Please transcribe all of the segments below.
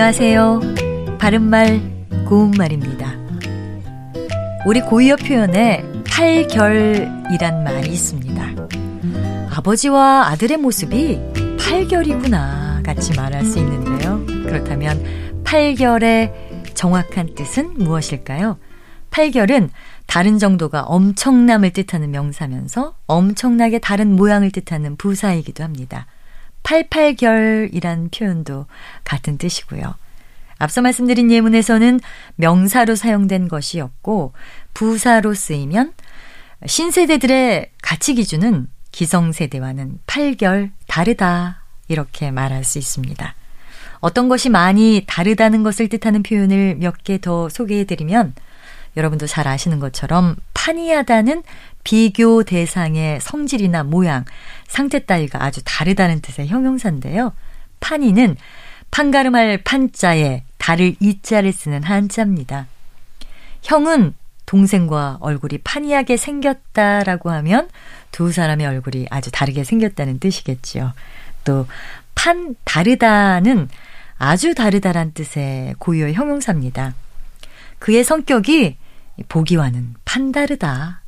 안녕하세요. 바른말, 고운말입니다. 우리 고유어 표현에 팔결이란 말이 있습니다. 아버지와 아들의 모습이 팔결이구나 같이 말할 수 있는데요. 그렇다면 팔결의 정확한 뜻은 무엇일까요? 팔결은 다른 정도가 엄청남을 뜻하는 명사면서 엄청나게 다른 모양을 뜻하는 부사이기도 합니다. 팔팔결이란 표현도 같은 뜻이고요. 앞서 말씀드린 예문에서는 명사로 사용된 것이었고 부사로 쓰이면 신세대들의 가치 기준은 기성세대와는 팔결 다르다 이렇게 말할 수 있습니다. 어떤 것이 많이 다르다는 것을 뜻하는 표현을 몇 개 더 소개해 드리면 여러분도 잘 아시는 것처럼 판이하다는 비교 대상의 성질이나 모양, 상태 따위가 아주 다르다는 뜻의 형용사인데요. 판이는 판가름할 판자에 달을 이자를 쓰는 한자입니다. 형은 동생과 얼굴이 판이하게 생겼다라고 하면 두 사람의 얼굴이 아주 다르게 생겼다는 뜻이겠지요. 또 판 다르다는 아주 다르다란 뜻의 고유의 형용사입니다. 그의 성격이 보기와는 판다르다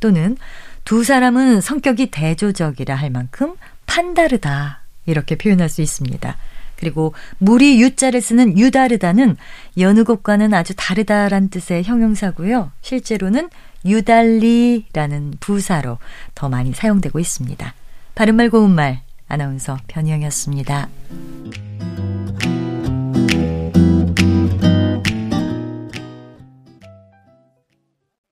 또는 두 사람은 성격이 대조적이라 할 만큼 판다르다 이렇게 표현할 수 있습니다. 그리고 물이 유자를 쓰는 유다르다는 여느 곳과는 아주 다르다란 뜻의 형용사고요. 실제로는 유달리라는 부사로 더 많이 사용되고 있습니다. 바른말 고운말 아나운서 변희영이었습니다.